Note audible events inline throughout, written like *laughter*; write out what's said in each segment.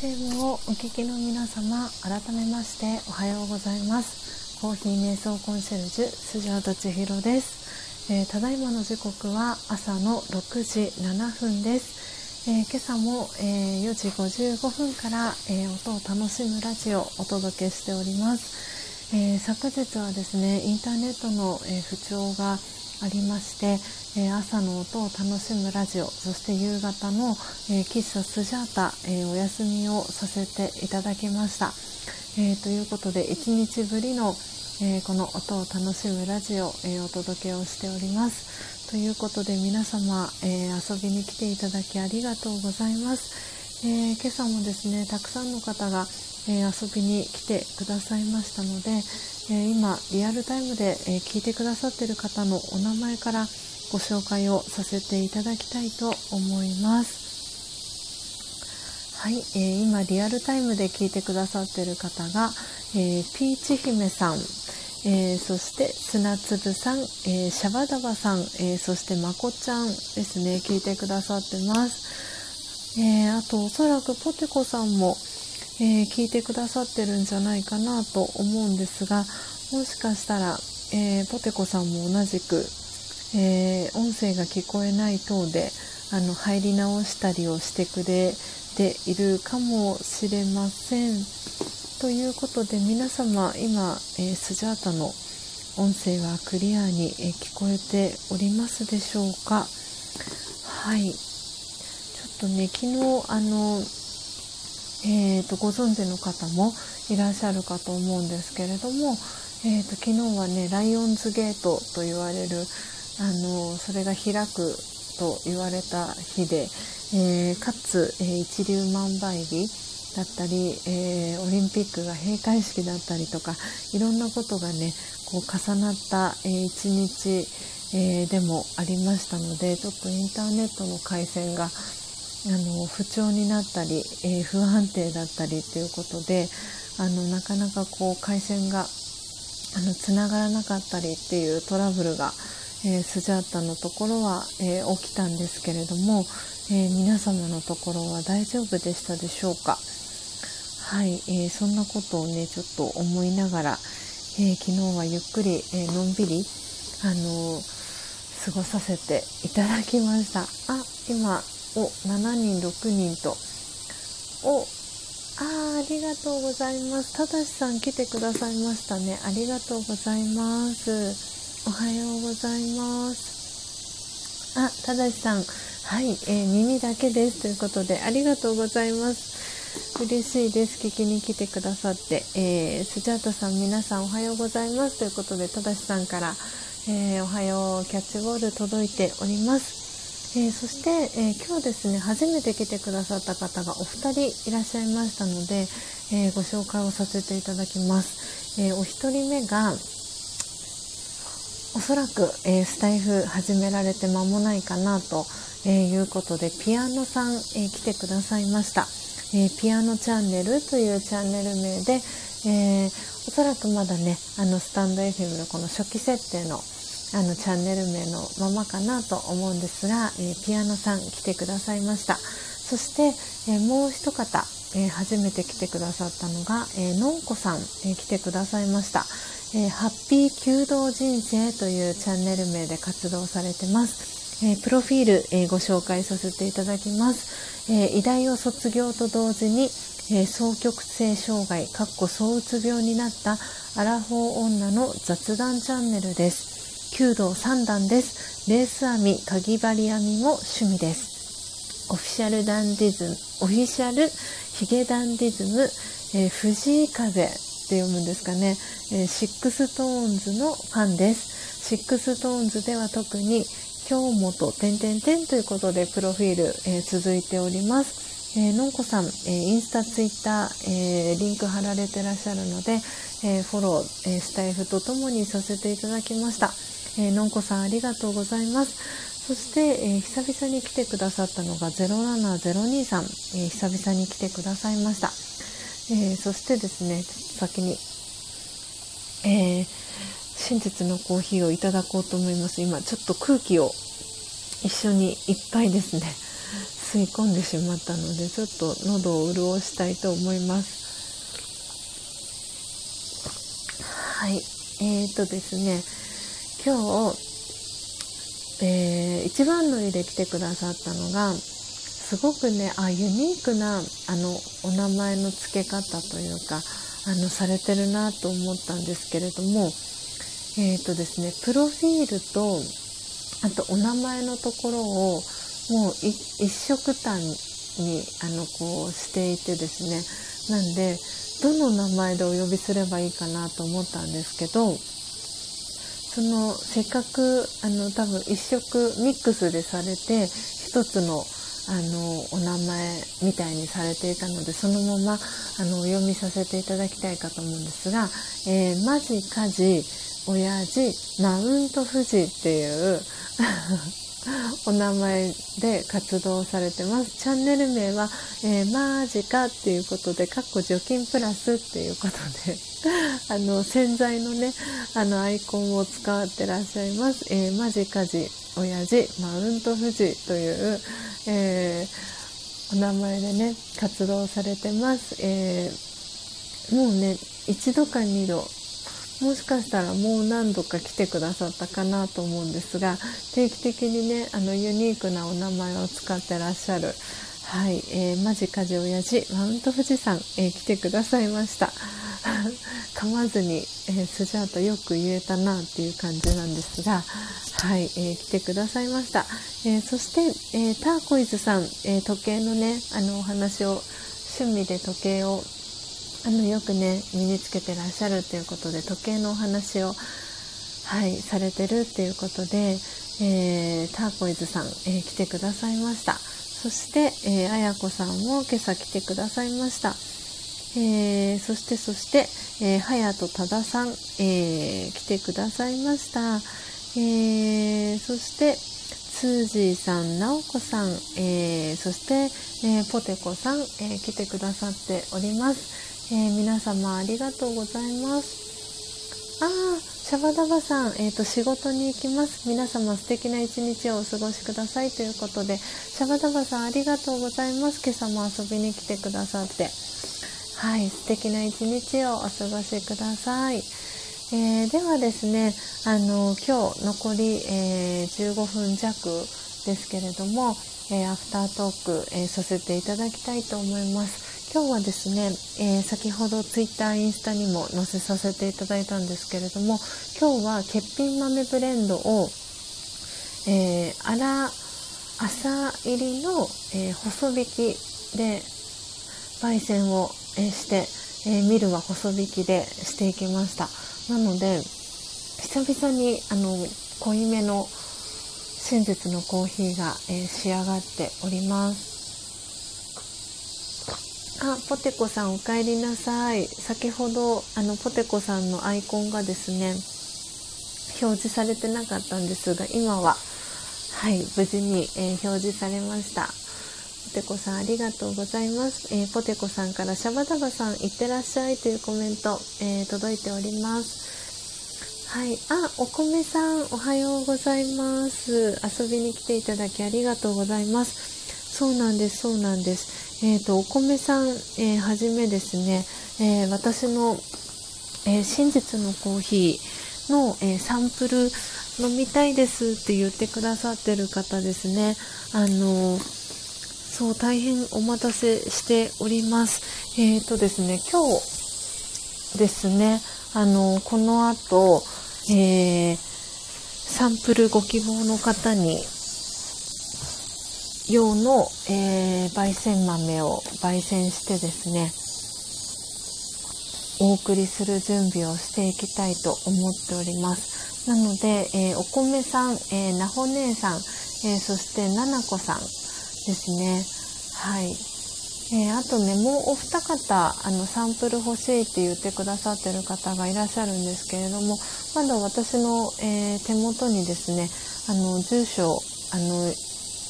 FM をお聞きの皆様改めましておはようございますコーヒー瞑想コンシェルジュスジャータ千尋です、えー、ただいまの時刻は朝の6時7分です、えー、今朝も、えー、4時55分から、え音を楽しむラジオをお届けしております、え昨日はですねインターネットの、え不調がありまして、え朝の音を楽しむラジオそして夕方の、え喫茶スジャータ、えお休みをさせていただきました、えということで1日ぶりの、えこの音を楽しむラジオ、えお届けをしております。ということで皆様、え遊びに来ていただきありがとうございます、え今朝もですねたくさんの方が、え遊びに来てくださいましたので、え今リアルタイムで、え聞いてくださっている方のお名前からご紹介をさせていただきたいと思います。はい、えー、今リアルタイムで聞いてくださっている方が、えー、ピーチ姫さんえー、そして砂粒さん、えー、シャバダバさん、えー、そしてまこちゃんですね聞いてくださってます、えあとおそらくポテコさんも、え聞いてくださってるんじゃないかなと思うんですがもしかしたら、えポテコさんも同じく、え音声が聞こえない等であの入り直したりをしてくれているかもしれません。ということで皆様今、えスジャータの音声はクリアに、え聞こえておりますでしょうか？はいちょっとね昨日あのえーと、ご存知の方もいらっしゃるかと思うんですけれども、えーと、昨日はねライオンズゲートと言われるあのそれが開くと言われた日で、えー、かつ、えー、一粒万倍日だったり、えー、オリンピックが閉会式だったりとかいろんなことがねこう重なった、えー、一日、えでもありましたのでちょっとインターネットの回線があの不調になったり、えー、不安定だったりということであのなかなかこう回線があのつながらなかったりっていうトラブルが、えー、スジャータのところは、えー、起きたんですけれども、え皆様のところは大丈夫でしたでしょうか？はい、えそんなことをねちょっと思いながら、え昨日はゆっくり、えのんびりあの過ごさせていただきました。あ今お7人6人と。おあありがとうございます。ただしさん来てくださいましたね。ありがとうございます。おはようございます。あただしさん。はい、えー、耳だけです。ということでありがとうございます。嬉しいです。聞きに来てくださって、えー、スジャータさん皆さんおはようございます。ということでただしさんから、えー、おはようキャッチボール届いております。えー、そして、えー、今日ですね初めて来てくださった方がお二人いらっしゃいましたので、えー、ご紹介をさせていただきます、えお一人目がおそらく、えスタイフ始められて間もないかなと、えいうことでピアノさん、え来てくださいました、えピアノチャンネルというチャンネル名で、えおそらくまだねあのスタンド FM のこの初期設定のあのチャンネル名のままかなと思うんですが、えー、ピアノさん来てくださいました。そして、えー、もう一方、えー、初めて来てくださったのが、えのんこさん、え来てくださいました、えハッピー弓道人生というチャンネル名で活動されてます。えプロフィール、えご紹介させていただきます、え医大を卒業と同時に、え双極性障害かっこ躁うつ病になったアラフォー女の雑談チャンネルです。弓道3段です。レース編み、かぎ針編みも趣味です。オフィシャルダンディズム、オフィシャルヒゲダンディズム、えー、藤井風って読むんですかね、えー、シックストーンズのファンです。シックストーンズでは特に京本点々点ということでプロフィール、えー、続いております。えー、のんこさん、えー、インスタ、ツイッター、えー、リンク貼られてらっしゃるので、えー、フォロー、えー、スタイフとともにさせていただきました。えー、のんこさんありがとうございます。そして、えー、久々に来てくださったのが07023さん、えー、久々に来てくださいました。えそしてですね、先に、え真実のコーヒーをいただこうと思います。今、ちょっと空気を一緒にいっぱいですね。*laughs* 吸い込んでしまったのでちょっと喉を潤したいと思いますはいえーとですね今日、えー、一番乗りで来てくださったのがすごくねあユニークなあのお名前の付け方というかあのされてるなと思ったんですけれどもえーとですねプロフィールとあとお名前のところをもう一色単にあのこうしていてですねなんでどの名前でお呼びすればいいかなと思ったんですけどそのせっかくあの多分一色ミックスでされて一つのあのお名前みたいにされていたのでそのままあのお読みさせていただきたいかと思うんですが「えー、マジカジ親父マウント富士」っていう *laughs* お名前で活動されてます。チャンネル名は、えー、マジかっていうことで、かっこ除菌プラスっていうことで、*laughs* あの、洗剤のね、あの、アイコンを使ってらっしゃいます。えー、マジカジ、親父、マウント富士という、えー、お名前でね、活動されてます。えー、もうね、一度か二度、もしかしたらもう何度か来てくださったかなと思うんですが定期的にねあのユニークなお名前を使ってらっしゃるはい、えー、マジカジ親父マウント富士山、えー、来てくださいました。*laughs* 噛まずに、えー、スジャートよく言えたなっていう感じなんですがはい、えー、来てくださいました、え、そして、えー、ターコイズさん、え、時計のねあのお話を趣味で時計をあのよくね身につけてらっしゃるということで時計のお話を、はい、されてるっていうことで、えー、ターコイズさん、えー、来てくださいました。そして、えー、あやこさんも今朝来てくださいました、えー、そしてそして、えー、はやとたださん、えー、来てくださいました、えー、そしてスージーさん、なおこさん、えー、そして、えー、ポテコさん、えー、来てくださっております。えー、皆様ありがとうございます。ああ、シャバダバさん、えっ、ー、と、仕事に行きます。皆様素敵な一日をお過ごしくださいということで、シャバダバさんありがとうございます。今朝も遊びに来てくださって。はい、素敵な一日をお過ごしください。えー、ではですね、あの、今日残り、えー、15分弱ですけれども、えー、アフタートーク、えさせていただきたいと思います。今日はですね、えー、先ほどツイッターインスタにも載せさせていただいたんですけれども今日は欠品豆ブレンドを、えー、粗朝入りの、えー、細引きで焙煎を、え、して、え、ミルは細引きでしていきました。なので久々にあの濃いめの真実のコーヒーが、え、仕上がっております。あ、ポテコさんお帰りなさい。先ほどあのポテコさんのアイコンがですね、表示されてなかったんですが、今ははい無事に、えー、表示されました。ポテコさんありがとうございます。えー、ポテコさんからシャバダバさんいってらっしゃいというコメント、えー、届いております。はい。あ、お米さん、おはようございます。遊びに来ていただきありがとうございます。そうなんです、そうなんです。えーと、お米さん、えー、はじめですね、えー、私の、えー、真実のコーヒーの、えサンプル飲みたいですって言ってくださってる方ですね。あのそう、大変お待たせしております。えっ、とですね、今日ですね、あのこの後、えサンプルご希望の方に用の、えー、焙煎豆を焙煎してですねお送りする準備をしていきたいと思っております。なので、えー、お米さん、えー、なほ姉さん、えー、そしてななこさんですね。はい。えー、あとねもうお二方あのサンプル欲しいって言ってくださってる方がいらっしゃるんですけれどもまだ私の、えー、手元にですねあの住所あの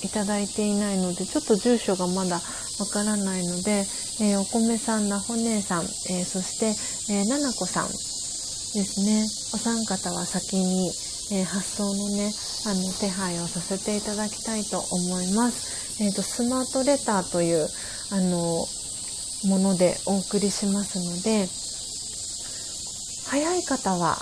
いただいていないのでちょっと住所がまだわからないので、えー、お米さんなほ姉さん、えー、そして、えー、ななこさんですねお三方は先に、えー、発送のねあの手配をさせていただきたいと思います。えーと、スマートレターというあのものでお送りしますので早い方は、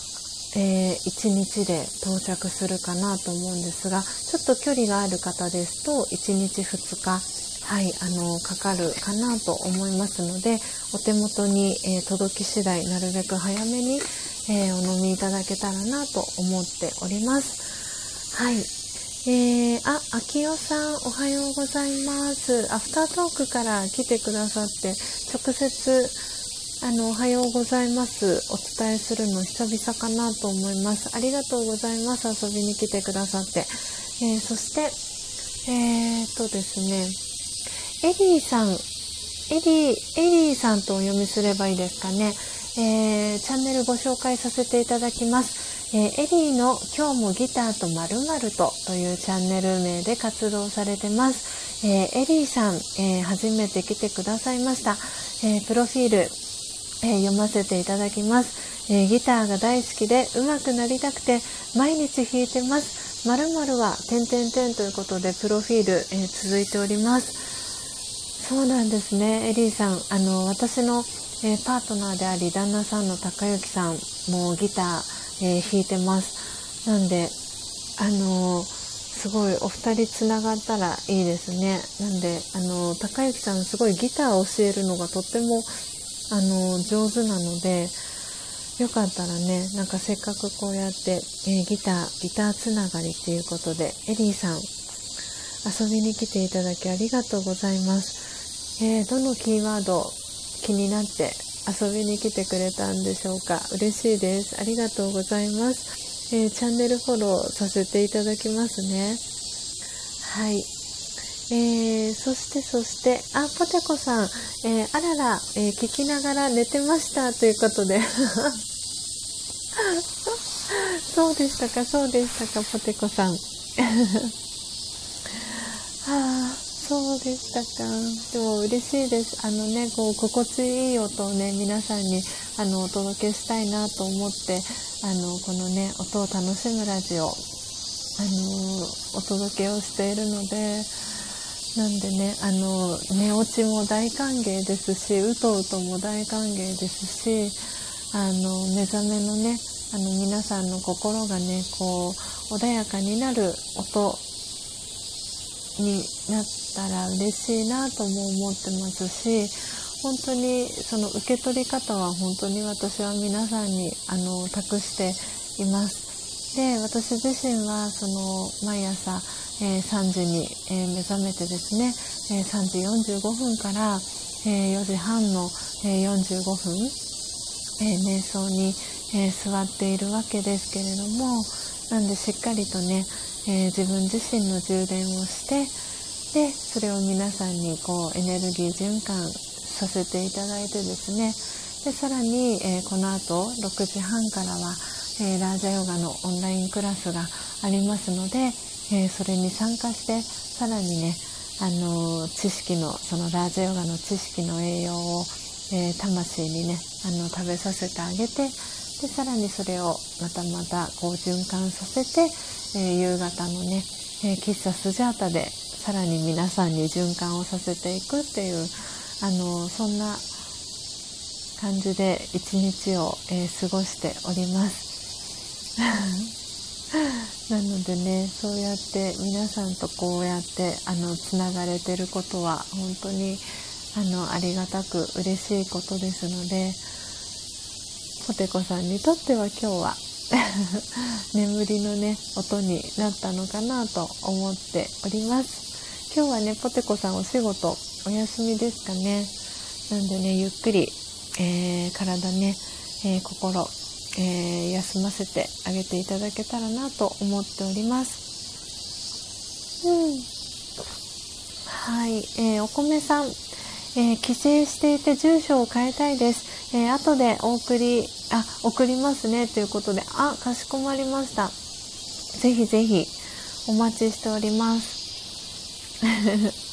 えー、1日で到着するかなと思うんですがちょっと距離がある方ですと1日2日はい、あのかかるかなと思いますのでお手元に、えー、届き次第なるべく早めに、えー、お飲みいただけたらなと思っております。はい。えー、あ、秋代さん、おはようございます。アフタートークから来てくださって、直接、あの、おはようございます。お伝えするの久々かなと思います。ありがとうございます。遊びに来てくださって。えー、そして、えー、っとですね、エリーさん、エリー、エリーさんとお読みすればいいですかね。えー、チャンネルご紹介させていただきます。えー、エリーの今日もギターとまるまるとというチャンネル名で活動されてます。えー、エリーさん、え初めて来てくださいました。えプロフィール、え読ませていただきます。えギターが大好きで上手くなりたくて毎日弾いてます。まるまるは点々点ということでプロフィール、え続いております。そうなんですねエリーさんあの私の、えー、パートナーであり旦那さんの高之さんもギター、えー、弾いてますなんであのすごいお二人つながったらいいですねなんであの高之さんすごいギターを教えるのがとってもあの上手なのでよかったらねなんかせっかくこうやって、えー、ギターギターつながりっていうことでエリーさん遊びに来ていただきありがとうございます。えー、どのキーワード気になって遊びに来てくれたんでしょうか？嬉しいです。ありがとうございます、えー、チャンネルフォローさせていただきますね。はい。えー、そしてそしてあポテコさん、えー、あらら、えー、聞きながら寝てましたということで。*laughs* そうでしたかそうでしたかポテコさん。は *laughs* あそうでしたか。でも嬉しいです。あのねこう心地いい音をね皆さんにあのお届けしたいなと思ってあのこのね音を楽しむラジオあのお届けをしているのでなんでねあの寝落ちも大歓迎ですしうとうとも大歓迎ですしあの目覚めのねあの皆さんの心がねこう穏やかになる音になったら嬉しいなとも思ってますし本当にその受け取り方は本当に私は皆さんにあの託しています。で私自身はその毎朝、えー、3時に、えー、目覚めてですね、えー、3時45分から、え4時半の、え45分、え瞑想に、え座っているわけですけれどもなんでしっかりとね、え自分自身の充電をしてでそれを皆さんにこうエネルギー循環させていただいてですねでさらに、え、この後6時半からは、え、ラージャヨガのオンラインクラスがありますので、えー、それに参加してさらにねあの知識のそのラージヨガの知識の栄養を、え魂にねあの食べさせてあげてでさらにそれをまたまたこう循環させて、え夕方のね、え喫茶スジャータでさらに皆さんに循環をさせていくっていうあのそんな感じで一日を、え、過ごしております。*laughs* *laughs* なのでねそうやって皆さんとこうやってあのつながれてることは本当にあのありがたく嬉しいことですのでポテコさんにとっては今日は *laughs* 眠りのね音になったのかなと思っております。今日はねポテコさんお仕事お休みですかね。なんでねゆっくり、えー、体ね、えー、心、えー、休ませてあげていただけたらなと思っております。うん。はい、えお米さん、え帰省していて住所を変えたいです、え後でお送りあ送りますねということであかしこまりました。ぜひぜひお待ちしております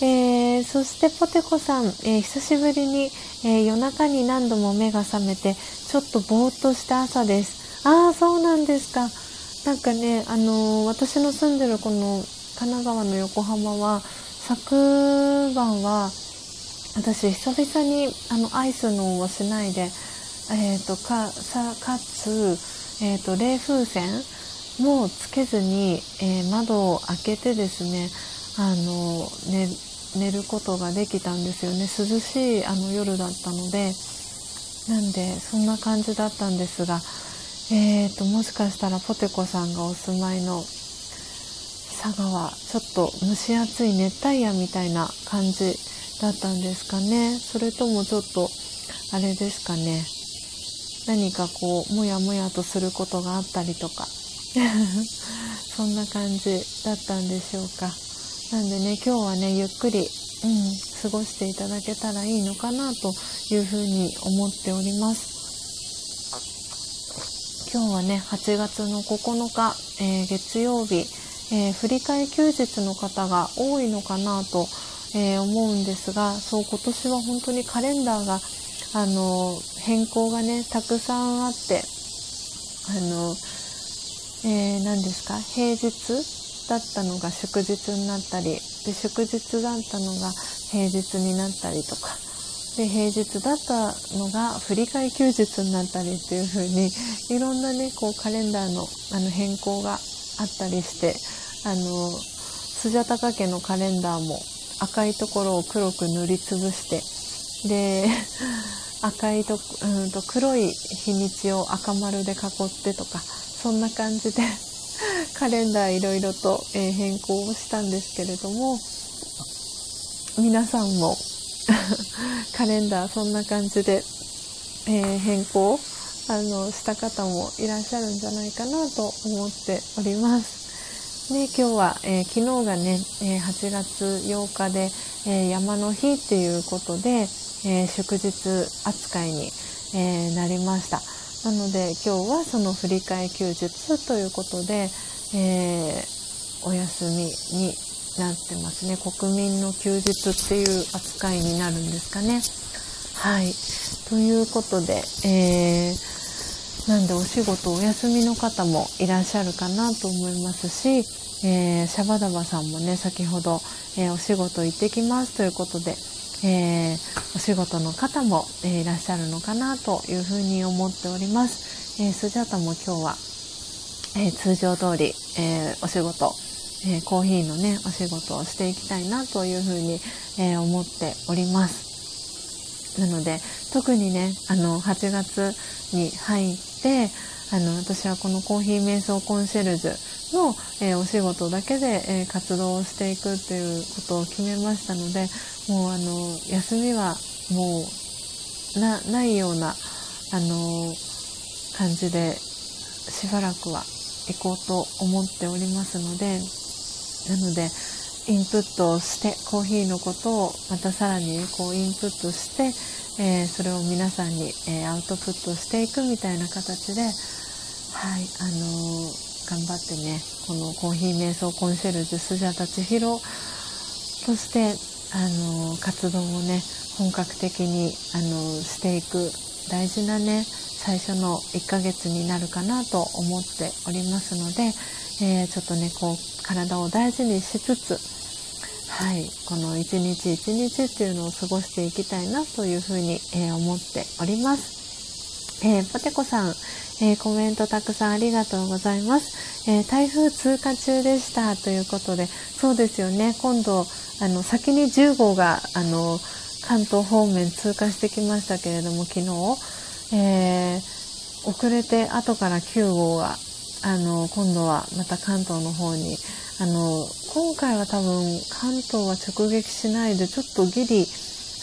えー、そしてポテコさん、えー、久しぶりに、えー、夜中に何度も目が覚めてちょっとぼーっとした朝です。ああそうなんですか。なんかねあの、私の住んでるこの神奈川の横浜は昨晩は私久々にあのアイスのをしないで、えーと、かさかつ、えーと、冷風船もつけずに、えー、窓を開けてですねあの寝寝ることができたんですよね。涼しいあの夜だったので。なんでそんな感じだったんですが、えーと、もしかしたらポテコさんがお住まいの佐賀はちょっと蒸し暑い熱帯夜みたいな感じだったんですかね。それともちょっとあれですかね。何かこうモヤモヤとすることがあったりとか。*laughs* そんな感じだったんでしょうか。なんでね今日はねゆっくり、うん、過ごしていただけたらいいのかなというふうに思っております。今日はね8月の9日、えー、月曜日、えー、振り替え休日の方が多いのかなと、えー、思うんですがそう今年は本当にカレンダーがあの変更がねたくさんあってあの、えー、何ですか平日だったのが祝日になったりで祝日だったのが平日になったりとか。で平日だったのが振り替休日になったりっていう風にいろんなねこうカレンダーのあの変更があったりしてあのスジャタカ家のカレンダーも赤いところを黒く塗りつぶしてで赤いと,、うんと黒い日にちを赤丸で囲ってとかそんな感じで *laughs* カレンダーいろいろと、え、変更をしたんですけれども皆さんも *laughs* カレンダーそんな感じで、え、変更あのした方もいらっしゃるんじゃないかなと思っております。で今日は、えー、昨日がね、え、8月8日で、え、山の日っていうことで、え祝日扱いに、えなりましたなので今日はその振り替休日ということで、えお休みになってますね。国民の休日っていう扱いになるんですかね。はい。ということで、えーなんでお仕事お休みの方もいらっしゃるかなと思いますし、えー、シャバダバさんもね先ほど、え、お仕事行ってきますということで、えー、お仕事の方も、えいらっしゃるのかなというふうに思っております、えスジャタも今日は、え通常通り、えお仕事、えコーヒーのねお仕事をしていきたいなというふうに、え思っております。なので特にねあの8月に入ってあの私はこのコーヒー瞑想コンシェルジュの、えー、お仕事だけで、えー、活動をしていくっていうことを決めましたのでもうあの休みはもうなないようなあの感じでしばらくは行こうと思っておりますのでなのでインプットをしてコーヒーのことをまたさらにこうインプットしてえー、それを皆さんに、えー、アウトプットしていくみたいな形で、はい、あのー、頑張ってね、このコーヒー瞑想コンシェルジュスジャタチヒロとして、あの活動をね、本格的に、あのしていく大事なね、最初の1ヶ月になるかなと思っておりますので、え、ちょっとね、こう、体を大事にしつつ、はい、この一日一日っていうのを過ごしていきたいなというふうに、えー、思っております。えー、ポテコさん、えー、コメントたくさんありがとうございます。え台風通過中でしたということで、そうですよね、今度、あの、先に10号が、あの、関東方面通過してきましたけれども、昨日、え遅れて後から9号が、あの、今度はまた関東の方に、あの今回は多分関東は直撃しないでちょっとギリ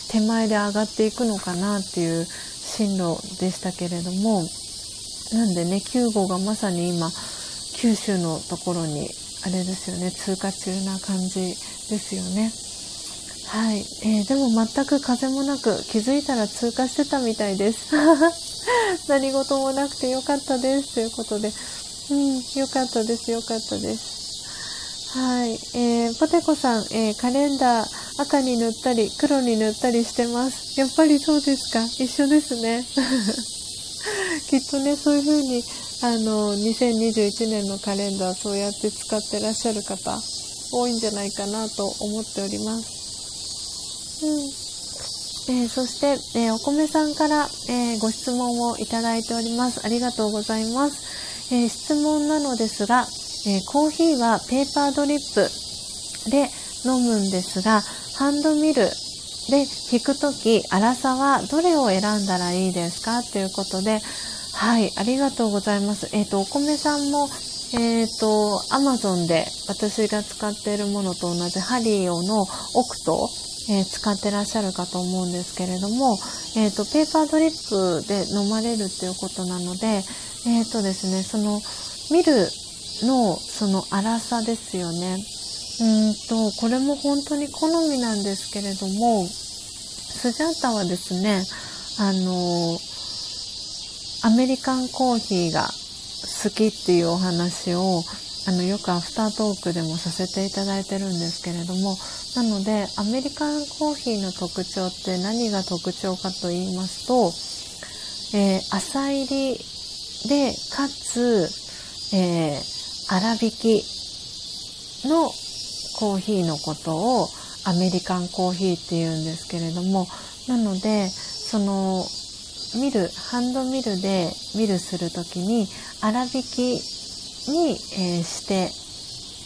手前で上がっていくのかなっていう進路でしたけれどもなんでね9号がまさに今九州のところにあれですよね通過中な感じですよね。はい、えー、でも全く風もなく気づいたら通過してたみたいです。*laughs* 何事もなくてよかったですということで、うん、よかったですよかったです。はい、えー、ポテコさん、えー、カレンダー赤に塗ったり黒に塗ったりしてます。やっぱりそうですか？一緒ですね。*laughs* *laughs* きっとねそういう風にあの2021年のカレンダーそうやって使ってらっしゃる方多いんじゃないかなと思っております。うんえー、そして、えー、お米さんから、えー、ご質問をいただいております。ありがとうございます。え質問なのですが、えコーヒーはペーパードリップで飲むんですが、ハンドミルで引くとき、粗さはどれを選んだらいいですか？ということで、はい、ありがとうございます。えっ、ー、と、お米さんも、えっ、ー、と、アマゾンで私が使っているものと同じハリオのオクト、えー、使ってらっしゃるかと思うんですけれども、えっ、と、ペーパードリップで飲まれるっていうことなので、えっ、とですね、その、ミルのその粗さですよね。うんと、これも本当に好みなんですけれども、スジャータはですね、あの、アメリカンコーヒーが好きっていうお話を、あの、よくアフタートークでもさせていただいてるんですけれども、なので、アメリカンコーヒーの特徴って何が特徴かと言いますと、えー、浅入りで、かつ、えー、粗挽きのコーヒーのことをアメリカンコーヒーっていうんですけれどもなのでそのミルハンドミルでミルする時に粗挽きに、えー、して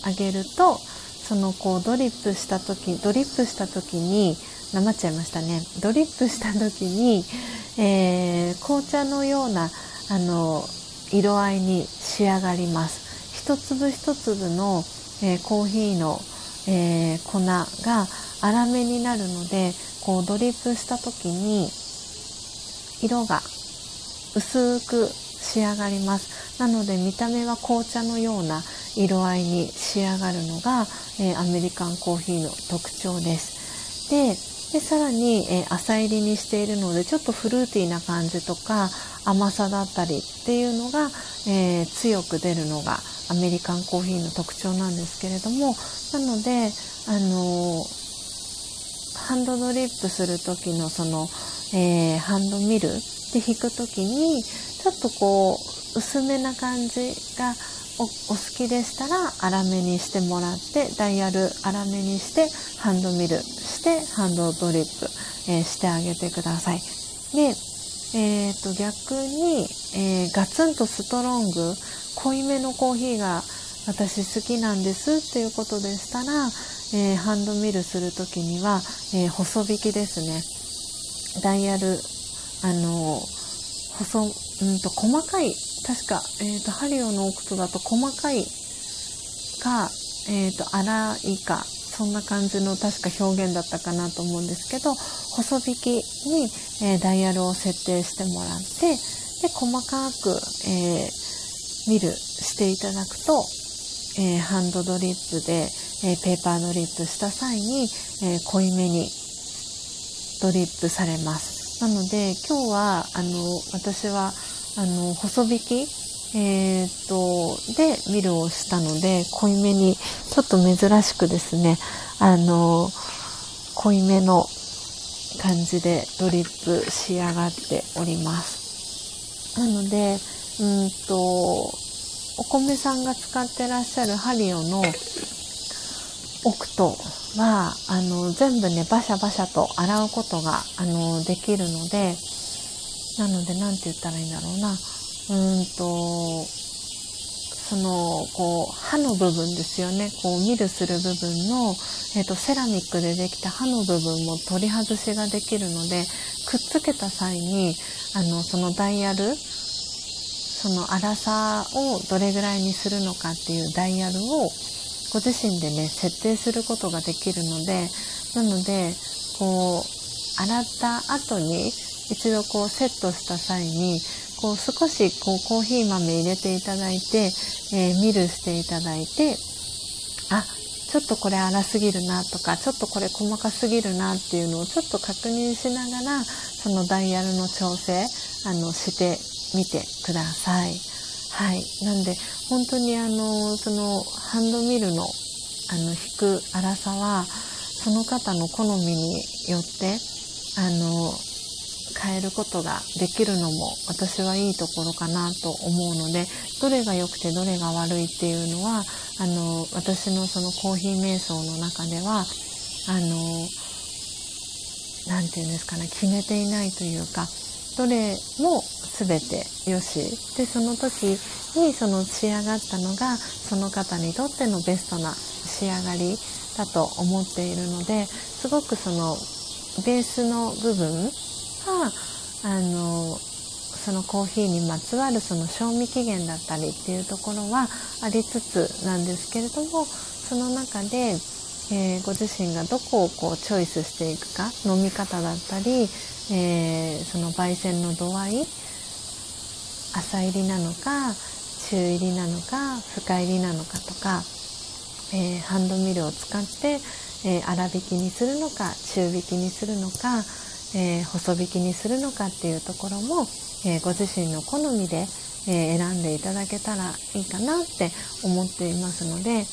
あげるとそのこうドリップした時ドリップした時になまっちゃいましたね。ドリップした時に、えー、紅茶のようなあの色合いに仕上がります。一粒一粒の、えー、コーヒーのえー、粉が粗めになるのでこうドリップした時に色が薄く仕上がります。なので見た目は紅茶のような色合いに仕上がるのが、えー、アメリカンコーヒーの特徴です。ででさらに、えー、浅入りにしているのでちょっとフルーティーな感じとか甘さだったりっていうのが、えー、強く出るのがアメリカンコーヒーの特徴なんですけれどもなのであのハンドドリップする時のその、えー、ハンドミルで引く時にちょっとこう薄めな感じがお好きでしたら粗めにしてもらってダイヤル粗めにしてハンドミルしてハンドドリップ、えー、してあげてください。で、えー、と逆に、えー、ガツンとストロング濃いめのコーヒーが私好きなんですっていうことでしたら、えー、ハンドミルする時には、えー、細引きですね。ダイヤルあの細うんと細かい確か、えーと、ハリオのオクトだと細かいか、えーと、粗いかそんな感じの確か表現だったかなと思うんですけど細引きに、えー、ダイヤルを設定してもらってで細かく、えーミルしていただくと、えー、ハンドドリップで、え、ペーパードリップした際に、え、濃いめにドリップされます。なので今日はあの私はあの細引き、えーと、でミルをしたので濃いめにちょっと珍しくですねあの濃いめの感じでドリップ仕上がっております。なのでうんとお米さんが使ってらっしゃるハリオのオクトはあの全部ねバシャバシャと洗うことがあのできるのでなので何て言ったらいいんだろうな。うんとそのこう刃の部分ですよね。こうミルする部分の、えーと、セラミックでできた刃の部分も取り外しができるのでくっつけた際にあのそのダイヤルその粗さをどれぐらいにするのかっていうダイヤルをご自身でね設定することができるのでなのでこう洗った後に一度こうセットした際にこう少しこうコーヒー豆入れていただいて、えー、ミルしていただいてあちょっとこれ粗すぎるなとかちょっとこれ細かすぎるなっていうのをちょっと確認しながらそのダイヤルの調整あのして見てください。はい。なんで、本当にあの、その、ハンドミルの、あの、引く粗さは、その方の好みによって、あの、変えることができるのも私はいいところかなと思うのでどれが良くてどれが悪いっていうのはあの私のそのコーヒー瞑想の中ではあの何て言うんですかね決めていないというかどれも全てよし。でその時にその仕上がったのがその方にとってのベストな仕上がりだと思っているのですごくそのベースの部分あのそのコーヒーにまつわるその賞味期限だったりっていうところはありつつなんですけれどもその中で、えー、ご自身がどこをこうチョイスしていくか飲み方だったり、えー、その焙煎の度合い浅入りなのか中入りなのか深入りなのかとか、えー、ハンドミルを使って、え、粗挽きにするのか中挽きにするのか、えー、細引きにするのかっていうところも、えご自身の好みで、え選んでいただけたらいいかなって思っていますので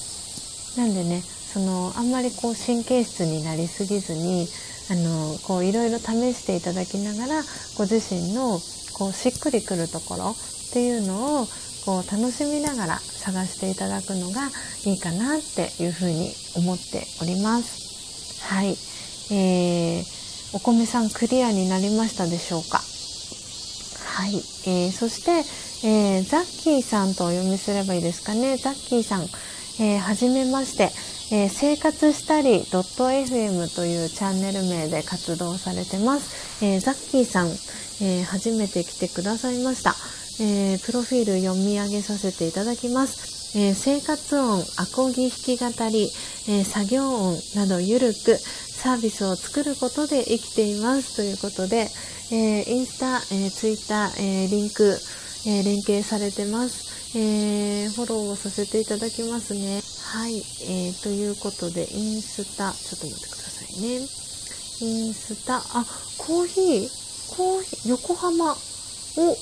なんでねそのあんまりこう神経質になりすぎずにあのこういろいろ試していただきながらご自身のこうしっくりくるところっていうのをこう楽しみながら探していただくのがいいかなっていうふうに思っております。はい、えー、お米さんクリアになりましたでしょうか？はい、えー、そして、えー、ザッキーさんとお読みすればいいですかね？ザッキーさん、えー、はじめまして。えー、生活したり .fm というチャンネル名で活動されてます。えー、ザッキーさん、えー、初めて来てくださいました。えプロフィール読み上げさせていただきます。え生活音、アコギ弾き語り、え作業音などゆるくサービスを作ることで生きていますということで、えインスタ、えツイッター、えリンク、え連携されてます。えフォローをさせていただきますね。はい、えー、ということで、インスタ、ちょっと待ってくださいね。インスタ、あ、コーヒー、コーヒー、横浜。お、え、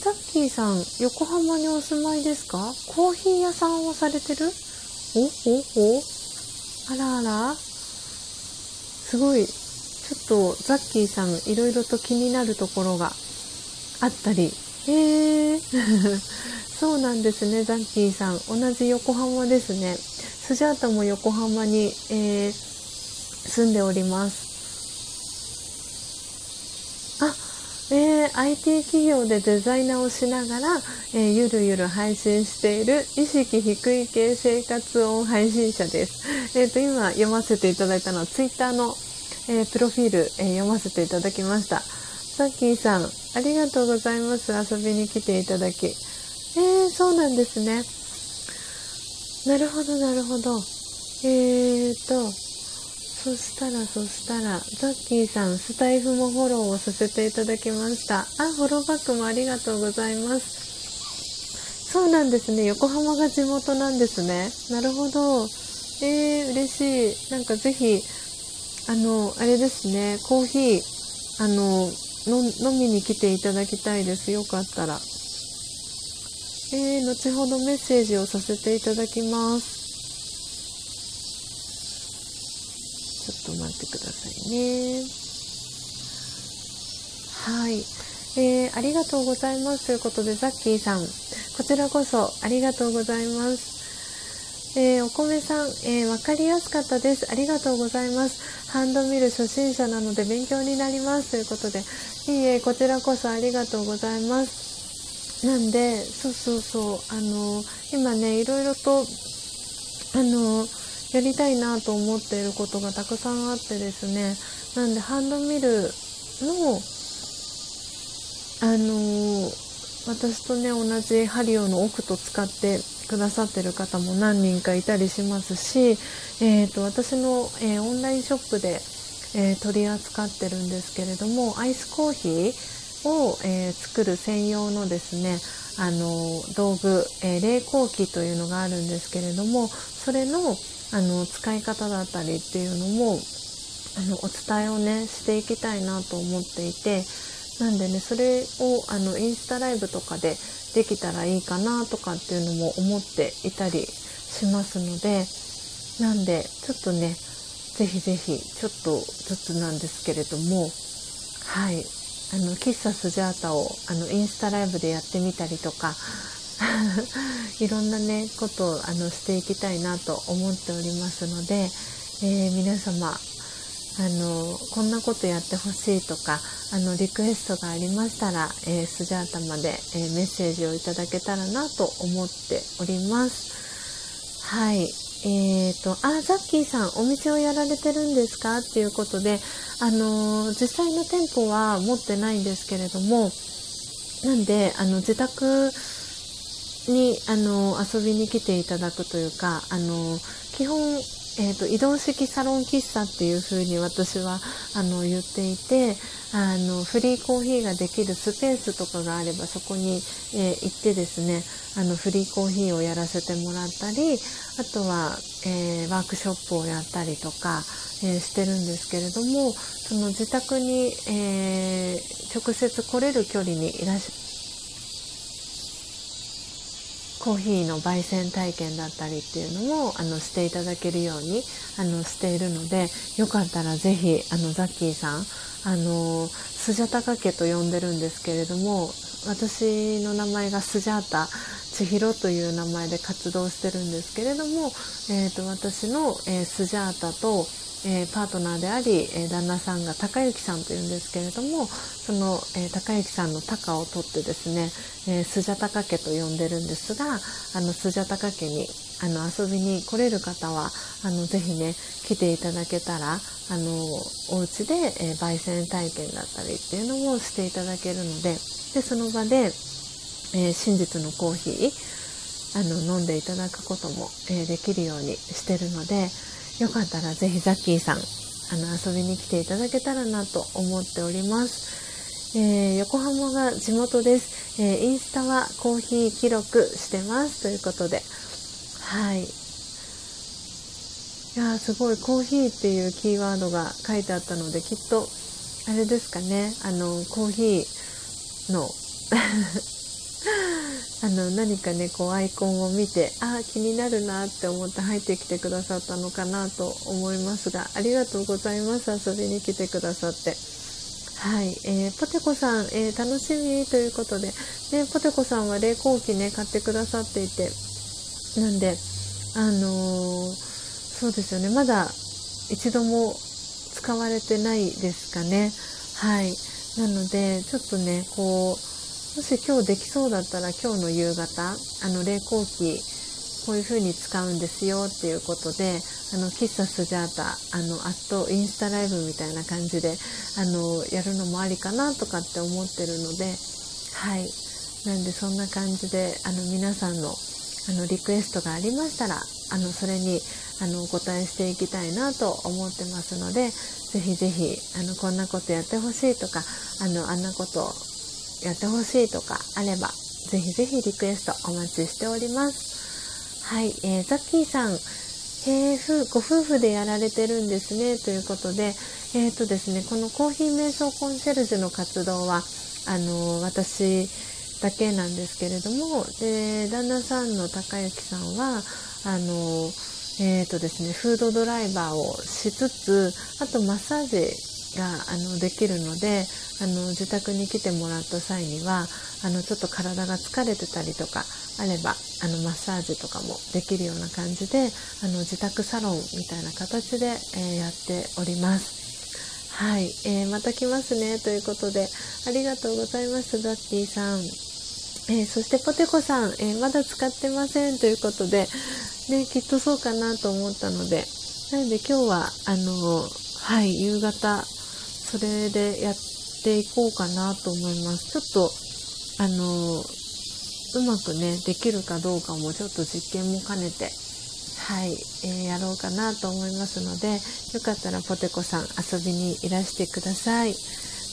ザッキーさん、横浜にお住まいですか？コーヒー屋さんをされてる？お、お、おあらあらすごい、ちょっとザッキーさん、いろいろと気になるところがあったり。へー。*laughs* そうなんですね、ザッキーさん。同じ横浜ですね。スジャータも横浜に、えー、住んでおります。あ、えー、IT 企業でデザイナーをしながら、えー、ゆるゆる配信している意識低い系生活音配信者です。えっ、と、今読ませていただいたのは Twitter の、え、プロフィール、え読ませていただきました。ザッキーさん、ありがとうございます。遊びに来ていただき。えー、そうなんですね。なるほど、なるほど。えーと、そしたら、そしたら、ザッキーさん、スタイフもフォローをさせていただきました。あ、フォローバックもありがとうございます。そうなんですね。横浜が地元なんですね。なるほど。えー、嬉しい。なんかぜひ、あの、あれですね、コーヒー、あの、飲みに来ていただきたいです。よかったら。えー、後ほどメッセージをさせていただきます。ちょっと待ってくださいね。はい。えー、ありがとうございます。ということで、ザッキーさん、こちらこそありがとうございます。えー、お米さん、えー、わかりやすかったです。ありがとうございます。ハンドミル初心者なので勉強になります。ということで、いいえ、こちらこそありがとうございます。なんでそうそうそうあの今ねいろいろとあのやりたいなと思っていることがたくさんあってですね。なんでハンドミルのあの私とね同じハリオのオクト使ってくださってる方も何人かいたりしますし、えーと、私の、えー、オンラインショップで、えー、取り扱ってるんですけれどもアイスコーヒーを、えー、作る専用のですねあの道具、え、冷凍機というのがあるんですけれどもそれのあの使い方だったりっていうのもあのお伝えをねしていきたいなと思っていてなんでねそれをあのインスタライブとかでできたらいいかなとかっていうのも思っていたりしますのでなんでちょっとねぜひぜひちょっとずつなんですけれどもはい。あの喫茶スジャータをあのインスタライブでやってみたりとか *laughs* いろんなねことをあのしていきたいなと思っておりますので、えー、皆様あのこんなことやってほしいとかあのリクエストがありましたら、えー、スジャータまで、えー、メッセージをいただけたらなと思っております。はい。えーと、あ、ザッキーさん、お店をやられてるんですか？っていうことで、あの実際の店舗は持ってないんですけれども、なんで、あの、自宅に、あの遊びに来ていただくというか、あの基本、えーと、移動式サロン喫茶っていう風に私はあの言っていてあのフリーコーヒーができるスペースとかがあればそこに、えー、行ってですねあのフリーコーヒーをやらせてもらったりあとは、えー、ワークショップをやったりとか、えー、してるんですけれどもその自宅に、え直接来れる距離にいらっしゃコーヒーの焙煎体験だったりっていうのもあのしていただけるようにあのしているのでよかったらぜひあのザッキーさんあのスジャタカ家と呼んでるんですけれども私の名前がスジャータ千尋という名前で活動してるんですけれども、えーと、私の、えー、スジャータとえー、パートナーであり、えー、旦那さんが高之さんというんですけれどもその、えー、高之さんの高を取ってですね、えー、スジャタカ家と呼んでるんですがあのスジャタカ家にあの遊びに来れる方はあのぜひね来ていただけたらあのお家で、えー、焙煎体験だったりっていうのもしていただけるのででその場で、えー、真実のコーヒーあの飲んでいただくことも、えー、できるようにしてるのでよかったらぜひザッキーさんあの遊びに来ていただけたらなと思っております、えー、横浜が地元です、えー、インスタはコーヒー記録してます。ということで。はい。いやすごいコーヒーっていうキーワードが書いてあったのできっとあれですかね。あのコーヒーのあの何かねこうアイコンを見てああ気になるなって思って入ってきてくださったのかなと思いますがありがとうございます遊びに来てくださって。はい、えー、ポテコさん、えー、楽しみということで、ね、ポテコさんは冷凍機ね買ってくださっていてなんであのー、そうですよねまだ一度も使われてないですかねはいなのでちょっとねこうもし今日できそうだったら今日の夕方あの冷凍機こういう風に使うんですよっていうことであの喫茶スジャータあのアットインスタライブみたいな感じであのやるのもありかなとかって思ってるのではい。なんでそんな感じであの皆さんのあのリクエストがありましたらあのそれにあのお答えしていきたいなと思ってますのでぜひぜひあのこんなことやってほしいとかあのあんなことやってほしいとかあれば、ぜひぜひリクエストお待ちしております。はい、えー、ザッキーさん、えー、ご夫婦でやられてるんですね、ということで、えっ、ー、とですね、このコーヒー瞑想コンシェルジュの活動は、あの私だけなんですけれども、で、旦那さんの高之さんは、あのえーとですね、フードドライバーをしつつあとマッサージがあのできるのであの自宅に来てもらった際にはあのちょっと体が疲れてたりとかあればあのマッサージとかもできるような感じであの自宅サロンみたいな形で、えー、やっております。はい、えー、また来ますねということでありがとうございますザッキーさん。えー、そしてポテコさん、えー、まだ使ってませんということで、ね、きっとそうかなと思ったので、なので今日は、あのはい、夕方、それでやっていこうかなと思います。ちょっと、あの、うまくね、できるかどうかもちょっと実験も兼ねて、はい、えー、やろうかなと思いますので、よかったらポテコさん遊びにいらしてください。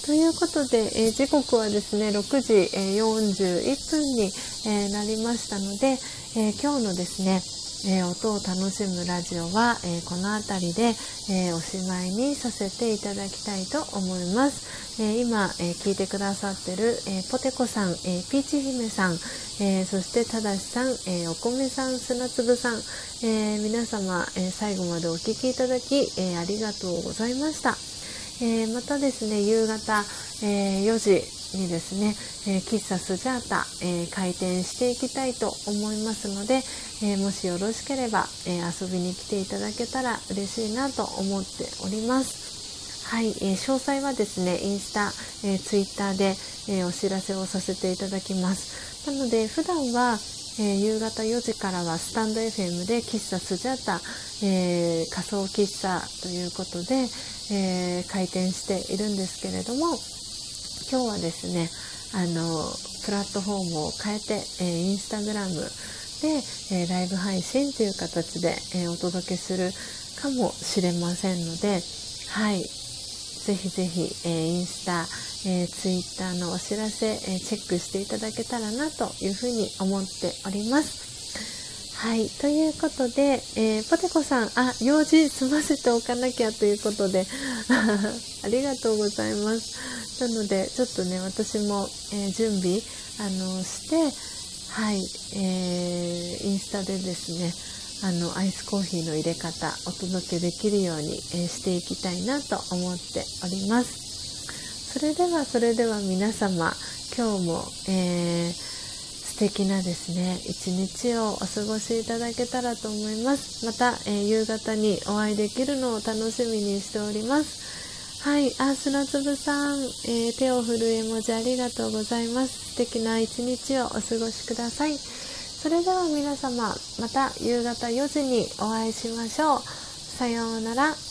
ということで、えー、時刻はですね、6時、えー、41分に、えー、なりましたので、え今日のですね、えー、音を楽しむラジオは、えー、この辺りで、えー、おしまいにさせていただきたいと思います。え今、え聞いてくださってる、えポテコさん、えピーチ姫さん、えそしてただしさん、えお米さん、砂粒さん、え皆様、え最後までお聴きいただき、えありがとうございました。え、またですね夕方、え、4時にですね、えー、喫茶スジャータ、え開店していきたいと思いますので、えもしよろしければ、え遊びに来ていただけたら嬉しいなと思っております。はい、え詳細はですねインスタ、えツイッターで、えお知らせをさせていただきます。なので普段はえー、夕方4時からはスタンド FM で喫茶スジャータ、えー、仮想喫茶ということで、えー、開店しているんですけれども今日はですねあのプラットフォームを変えて、えー、インスタグラムで、えライブ配信という形で、えお届けするかもしれませんのではいぜひぜひ、えインスタえー、ツイッターのお知らせ、えー、チェックしていただけたらなというふうに思っております。はい。ということで、えー、ポテコさん、あ、用事済ませておかなきゃということで、*laughs* ありがとうございます。なので、ちょっとね、私も、えー、準備、あの、して、はい、えー、インスタでですね、あの、アイスコーヒーの入れ方、お届けできるように、えしていきたいなと思っております。それではそれでは皆様今日も、えー、敵なですね一日をお過ごしいただけたらと思います。また、えー、夕方にお会いできるのを楽しみにしております。はいあ砂粒さん、えー、手を振る絵文字ありがとうございます。素敵な一日をお過ごしください。それでは皆様また夕方4時にお会いしましょう。さようなら。